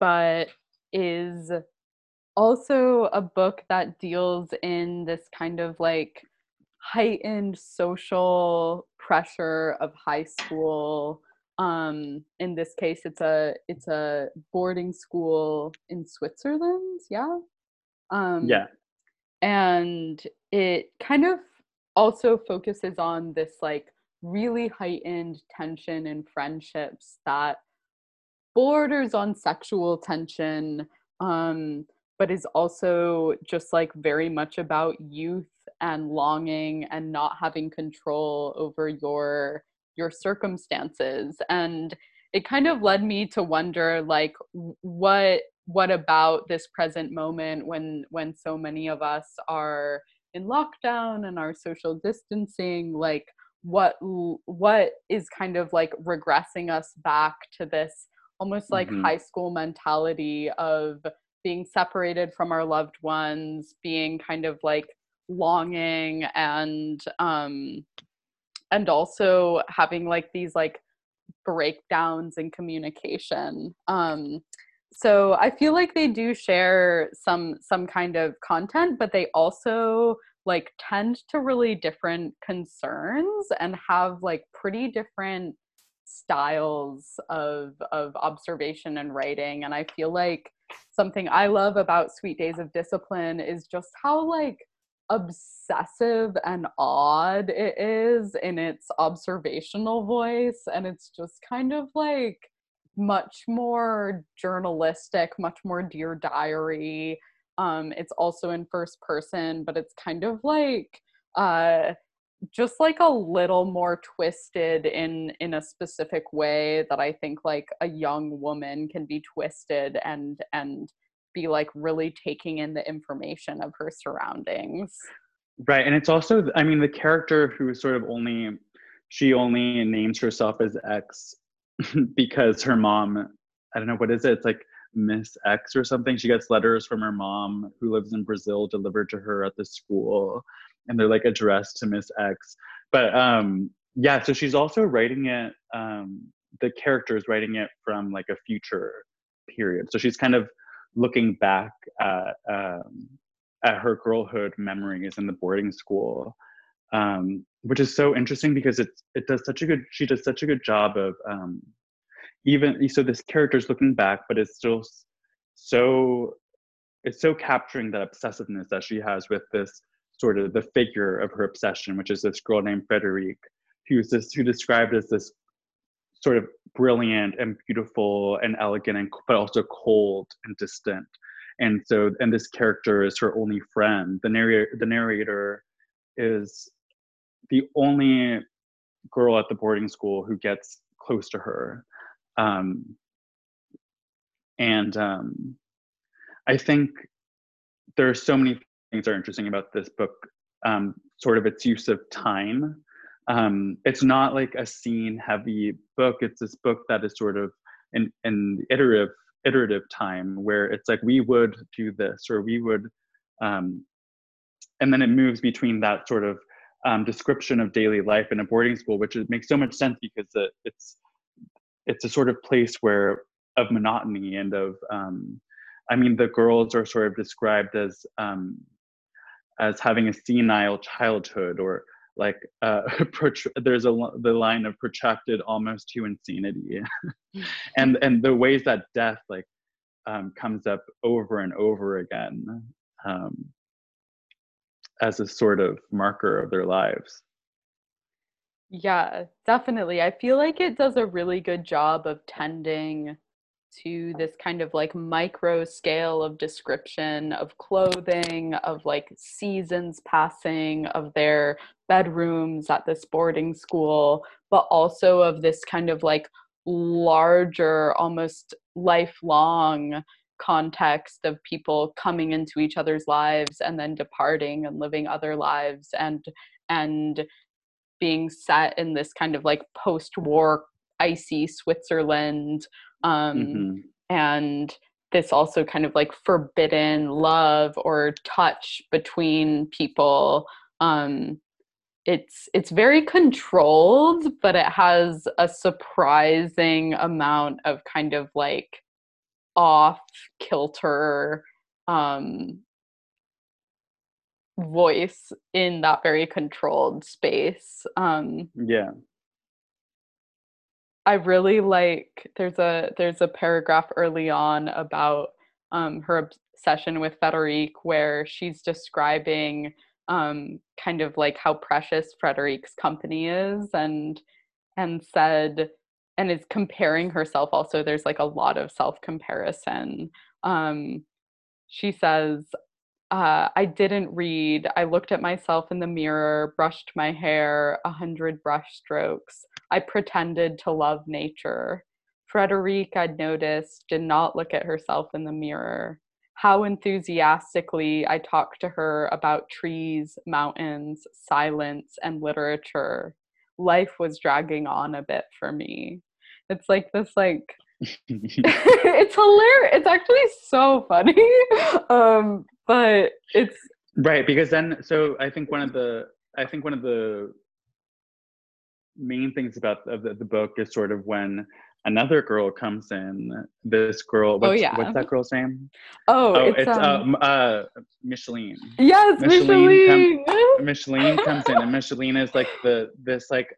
but is also a book that deals in this kind of like heightened social pressure of high school. Um in this case it's a it's a boarding school in switzerland yeah? Um yeah. and it kind of also focuses on this like really heightened tension in friendships that borders on sexual tension um, but is also just like very much about youth and longing and not having control over your your circumstances. And it kind of led me to wonder like what what about this present moment when when so many of us are in lockdown and our social distancing like what what is kind of like regressing us back to this almost like mm-hmm. high school mentality of being separated from our loved ones being kind of like longing and um and also having like these like breakdowns in communication um so i feel like they do share some some kind of content but they also like tend to really different concerns and have like pretty different styles of of observation and writing and i feel like something I love about Sweet Days of Discipline is just how like obsessive and odd it is in its observational voice and it's just kind of like much more journalistic much more dear diary um it's also in first person but it's kind of like uh just like a little more twisted in in a specific way that i think like a young woman can be twisted and and be like really taking in the information of her surroundings. Right and it's also i mean the character who sort of only she only names herself as x because her mom i don't know what is it? It's like miss x or something she gets letters from her mom who lives in brazil delivered to her at the school and they're like addressed to Miss X. But um, yeah, so she's also writing it. Um, the character is writing it from like a future period. So she's kind of looking back at um, at her girlhood memories in the boarding school, um, which is so interesting because it it does such a good. She does such a good job of um, even so. This character is looking back, but it's still so it's so capturing that obsessiveness that she has with this sort of the figure of her obsession, which is this girl named Frederique, who's this who described as this sort of brilliant and beautiful and elegant and but also cold and distant. And so and this character is her only friend. The narrator the narrator is the only girl at the boarding school who gets close to her. Um, and um, I think there are so many things are interesting about this book, um, sort of its use of time. Um, it's not like a scene heavy book. It's this book that is sort of an, an iterative iterative time where it's like we would do this or we would um, and then it moves between that sort of um, description of daily life in a boarding school which makes so much sense because it, it's it's a sort of place where of monotony and of um, i mean the girls are sort of described as um, as having a senile childhood or like uh, there's a the line of protracted almost to insanity. And and the ways that death like um, comes up over and over again um, as a sort of marker of their lives yeah definitely i feel like it does a really good job of tending to this kind of like micro scale of description of clothing, of like seasons passing, of their bedrooms at this boarding school, but also of this kind of like larger, almost lifelong context of people coming into each other's lives and then departing and living other lives and and being set in this kind of like post-war icy Switzerland um, mm-hmm. and this also kind of like forbidden love or touch between people um, it's it's very controlled but it has a surprising amount of kind of like off kilter um, voice in that very controlled space um, yeah. I really like there's a there's a paragraph early on about um, her obsession with Frederique where she's describing um, kind of like how precious Frederique's company is and and said and is comparing herself also there's like a lot of self comparison um, she says uh, I didn't read. I looked at myself in the mirror, brushed my hair, a hundred brush strokes. I pretended to love nature. Frederique, I'd noticed, did not look at herself in the mirror. How enthusiastically I talked to her about trees, mountains, silence, and literature. Life was dragging on a bit for me. It's like this, like, it's hilarious. It's actually so funny. Um, but it's right because then so i think one of the i think one of the main things about the, the book is sort of when another girl comes in this girl oh, what's, oh, yeah. what's that girl's name oh, oh it's, it's um, uh, uh micheline yes micheline micheline. Come, micheline comes in and micheline is like the this like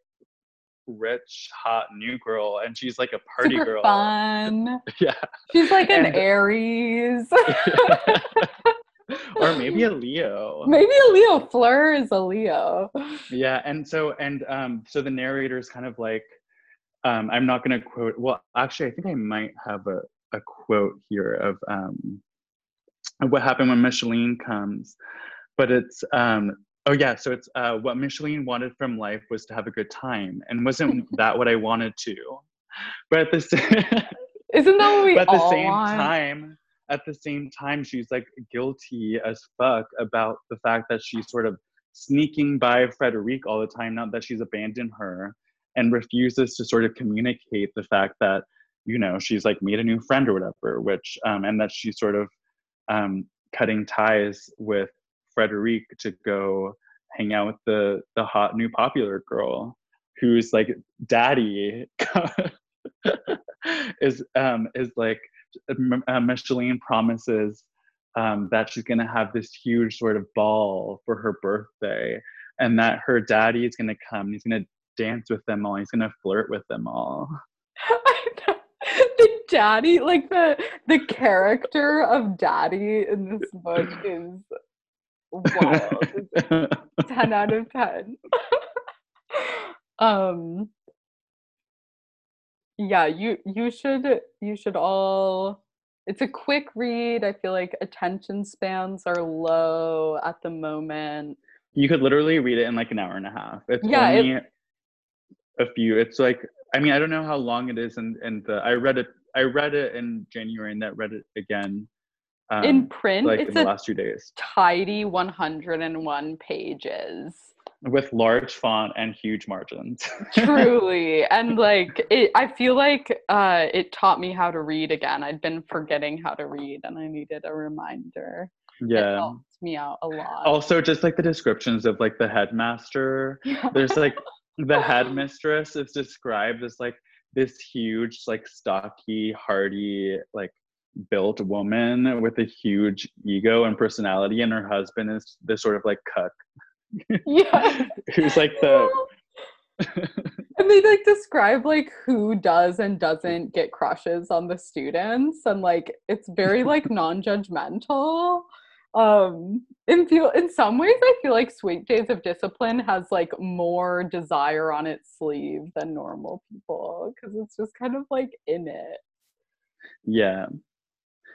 rich, hot new girl, and she's like a party Super girl. fun. Yeah. She's like an And- Aries. or maybe a Leo. Maybe a Leo. Fleur is a Leo. Yeah, and so and um so the narrator is kind of like um I'm not gonna quote well actually I think I might have a, a quote here of um of what happened when Micheline comes. But it's um oh yeah, so it's uh what Micheline wanted from life was to have a good time. And wasn't that what I wanted to? But at the same Isn't that what we but at the same want? time at the same time she's like guilty as fuck about the fact that she's sort of sneaking by Frederique all the time now that she's abandoned her and refuses to sort of communicate the fact that you know she's like made a new friend or whatever which um and that she's sort of um cutting ties with Frederique to go hang out with the the hot new popular girl who's like daddy is um is like uh, Micheline promises um, that she's to have this huge sort of ball for her birthday and that her daddy is to come. And He's to dance with them all. He's to flirt with them all. the daddy, like the the character of daddy in this book is wild. 10 out of 10. um yeah, you you should you should all it's a quick read. I feel like attention spans are low at the moment. you could literally read it in like an hour and a half. It's Yeah, it- only a few. It's like I mean I don't know how long it is, and and the I read it I read it in January and that read it again um, in print, like it's in the last two days tidy 101 pages. with large font and huge margins. truly and like it i feel like uh it taught me how to read again i'd been forgetting how to read and i needed a reminder it yeah. helped me out a lot Also, just like the descriptions of like the headmaster, there's like the headmistress is described as like this huge, like stocky, hardy, like built woman with a huge ego and personality, and her husband is this sort of like cuck yeah. who's like the and they like describe like who does and doesn't get crushes on the students and like it's very like non-judgmental. Um in feel in some ways i feel like sweet days of discipline has like more desire on its sleeve than normal people because it's just kind of like in it. Yeah.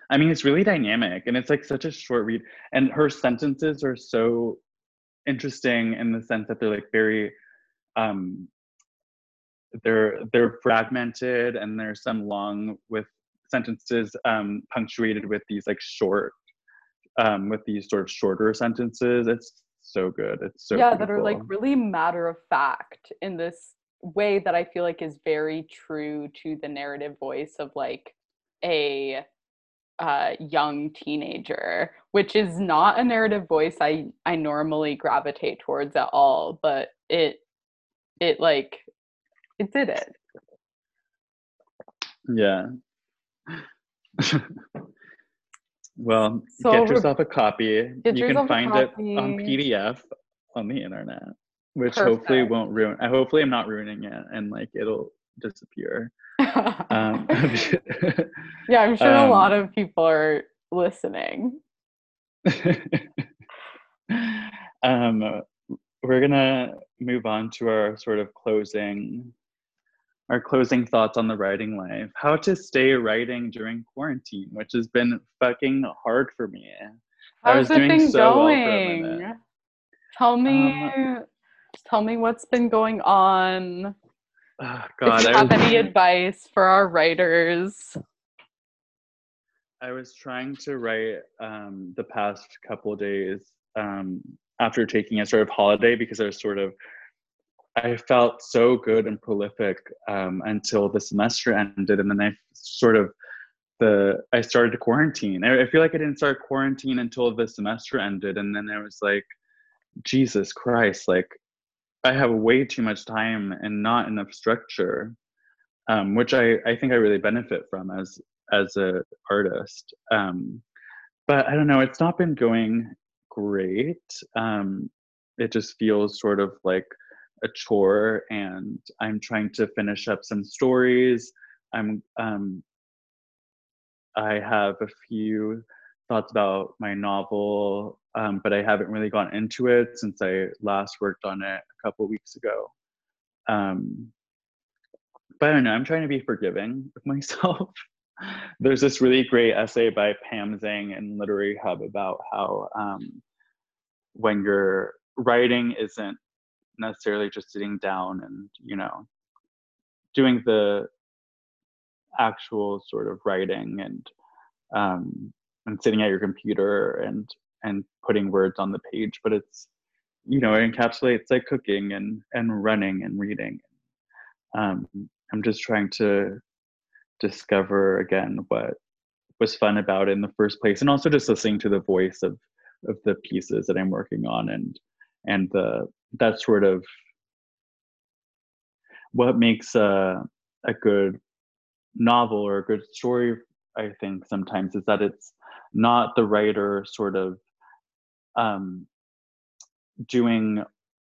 I mean, it's really dynamic, and it's like such a short read, and her sentences are so interesting in the sense that they're like very um they're they're fragmented and there's some long with sentences um punctuated with these like short um with these sort of shorter sentences. It's so good. It's so yeah that are like really matter of fact in this way that i feel like is very true to the narrative voice of like a uh, young teenager which is not a narrative voice i i normally gravitate towards at all but it it like it did it. Yeah. Well So get yourself a copy. you can find it on pdf on the internet which hopefully won't ruin i hopefully i'm not ruining it and like it'll disappear um yeah i'm sure a um, lot of people are listening um, we're gonna move on to our sort of closing, our closing thoughts on the writing life. How to stay writing during quarantine, which has been fucking hard for me. I how's was it doing been so well for a going minute. tell me Um, tell me what's been going on Oh, if God, you I have was, any advice for our writers I was trying to write um, the past couple days um, after taking a sort of holiday because I was sort of I felt so good and prolific um, until the semester ended, and then I sort of the I started to quarantine. I, I feel like I didn't start quarantine until the semester ended, and then I was like, Jesus Christ, like I have way too much time and not enough structure, um, which I I think I really benefit from as as a artist. Um, but I don't know, it's not been going great. Um, it just feels sort of like a chore and I'm trying to finish up some stories. I'm um, I have a few thoughts about my novel, um, but I haven't really gone into it since I last worked on it a couple weeks ago. Um, but I don't know, I'm trying to be forgiving of myself. There's this really great essay by Pam Zhang in Literary Hub about how um, when you're writing isn't necessarily just sitting down and, you know, doing the actual sort of writing and um, and sitting at your computer and and putting words on the page, but it's you know it encapsulates like cooking and and running and reading. Um, I'm just trying to discover again what was fun about it in the first place, and also just listening to the voice of of the pieces that I'm working on and and the that sort of what makes a a good novel or a good story i think sometimes is that it's not the writer sort of um, doing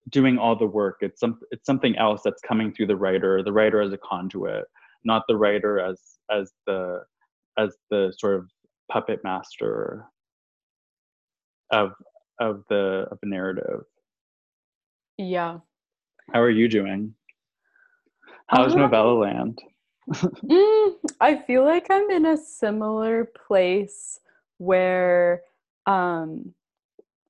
doing all the work. It's some it's something else that's coming through the writer. The writer as a conduit not the writer as as the as the sort of puppet master of of the of the narrative. Yeah. How are you doing? How's um, novella land? mm, i feel like i'm in a similar place where um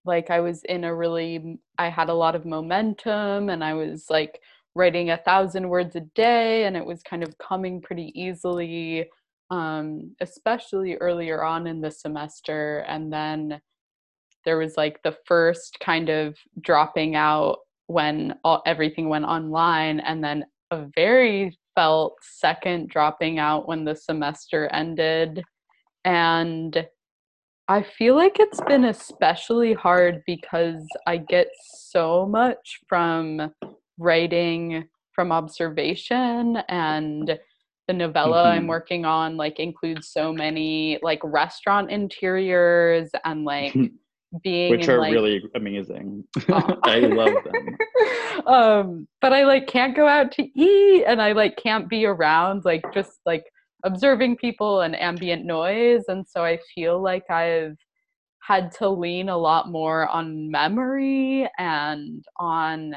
like i was in a really i had a lot of momentum and i was like writing a thousand words a day and it was kind of coming pretty easily um especially earlier on in the semester. And then there was like the first kind of dropping out when all, everything went online and then a very felt second dropping out when the semester ended. And I feel like it's been especially hard because I get so much from writing from observation and the novella mm-hmm. I'm working on like includes so many like restaurant interiors and like being which are like, really amazing. I love them. Um but i like can't go out to eat and i like can't be around like just like observing people and ambient noise and so i feel like i've had to lean a lot more on memory and on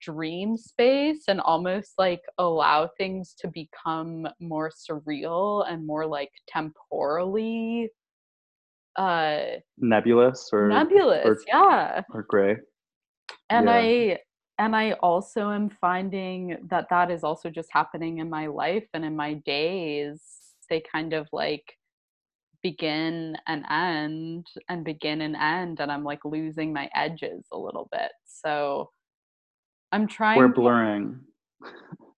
dream space and almost like allow things to become more surreal and more like temporally uh nebulous or nebulous or, yeah or gray and yeah. i and i also am finding that that is also just happening in my life and in my days. They kind of like begin and end and begin and end and i'm like losing my edges a little bit. So i'm trying we're blurring.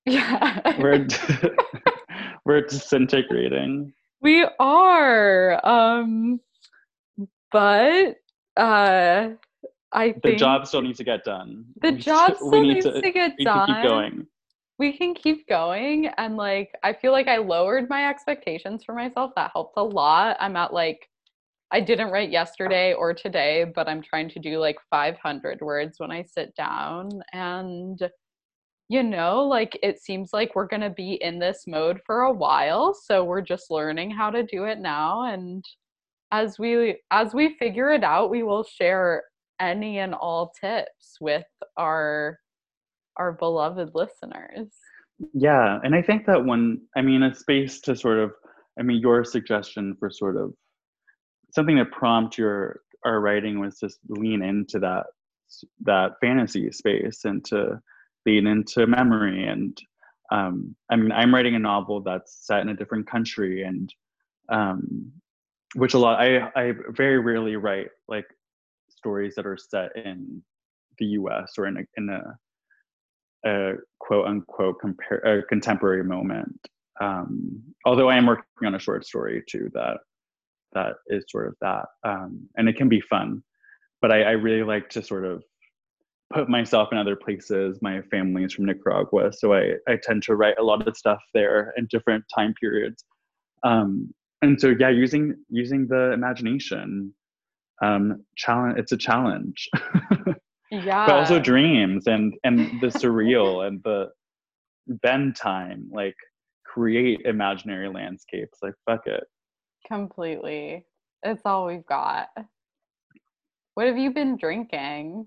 Yeah. We're we're disintegrating. We are um but uh I the job still needs to get done. The job still needs to, to get we done. Can keep going. We can keep going, and like I feel like I lowered my expectations for myself. That helped a lot. I'm at like I didn't write yesterday or today, but I'm trying to do like 500 words when I sit down, and you know, like it seems like we're gonna be in this mode for a while, so we're just learning how to do it now, and as we as we figure it out, we will share any and all tips with our our beloved listeners. Yeah, and I think that one, I mean, a space to sort of, I mean, your suggestion for sort of something to prompt your our writing was just lean into that that fantasy space and to lean into memory and um, I mean, I'm writing a novel that's set in a different country and um, which a lot I I very rarely write like stories that are set in the U.S. or in a, in a, a quote unquote contemporary moment. Um, although I am working on a short story too that that is sort of that, um, and it can be fun. But I, I really like to sort of put myself in other places. My family is from Nicaragua, so I, I tend to write a lot of stuff there in different time periods. Um, and so yeah using using the imagination um challenge it's a challenge Yeah. but also dreams and and the surreal and the bend time like create imaginary landscapes like fuck it completely. It's all we've got. What have you been drinking?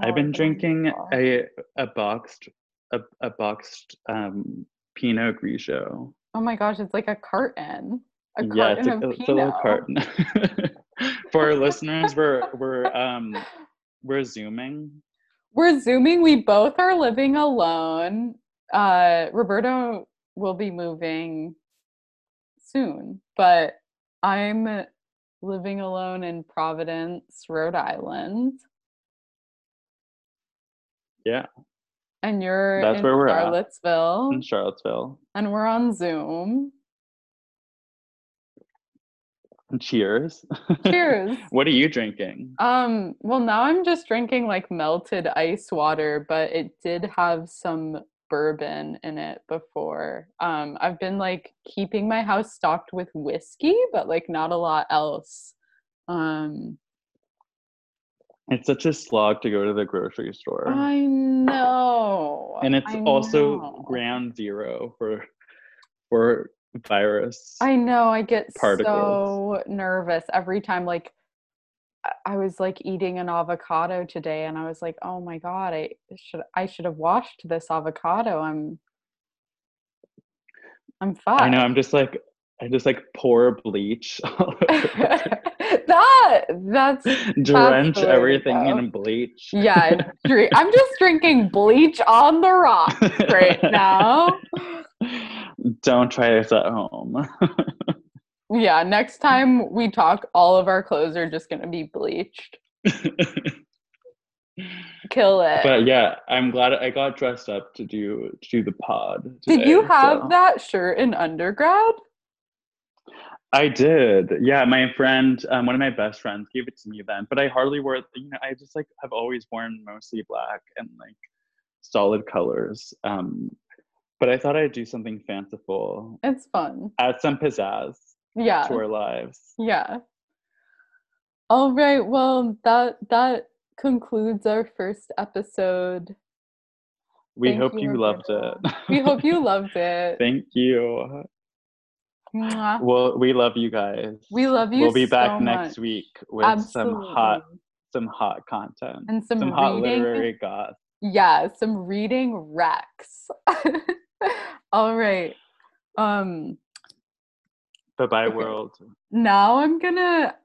i've been drinking a a boxed a, a boxed um pinot grigio Oh my gosh, it's like a carton. A yeah it's carton a, of it's a little carton for our listeners we're we're um we're zooming We're zooming. We both are living alone. Uh Roberto will be moving soon, but I'm living alone in Providence, Rhode Island. Yeah. And you're That's in where we're at. Charlottesville. in charlottesville and we're on Zoom. Cheers Cheers. what are you drinking Um, well now I'm just drinking like melted ice water, but it did have some bourbon in it before. Um, I've been like keeping my house stocked with whiskey, but like not a lot else. Um, it's such a slog to go to the grocery store I know. and it's I also know. ground zero for for virus I know. I get particles. so nervous every time. Like, I- was like eating an avocado today, and I was like, "Oh my god, I should I should have washed this avocado. I'm I'm fucked." i know i'm just like i just like pour bleach that that's drench to everything go. in bleach yeah. I'm just drinking bleach on the rocks right now. Don't try this at home Yeah, next time we talk, all of our clothes are just gonna be bleached. Kill it. but yeah i'm glad i got dressed up to do to do the pod Did you have so- that shirt in undergrad? I did. Yeah, my friend, um, one of my best friends, gave it to me then. But I hardly wore it. You know, I just like have always worn mostly black and like solid colors. Um, but I thought I'd do something fanciful, It's fun. add some pizzazz Yeah. to our lives. Yeah. All right. Well, that that concludes our first episode. We Thank hope you, you, loved it. We hope you loved it. Thank you. Mwah. Well, we love you guys. We love you We'll be back so next much. week with Absolutely. some hot, some hot content, and some, some hot literary goss. Yeah, some reading recs. All right. Um Bye bye, Okay. world. now I'm gonna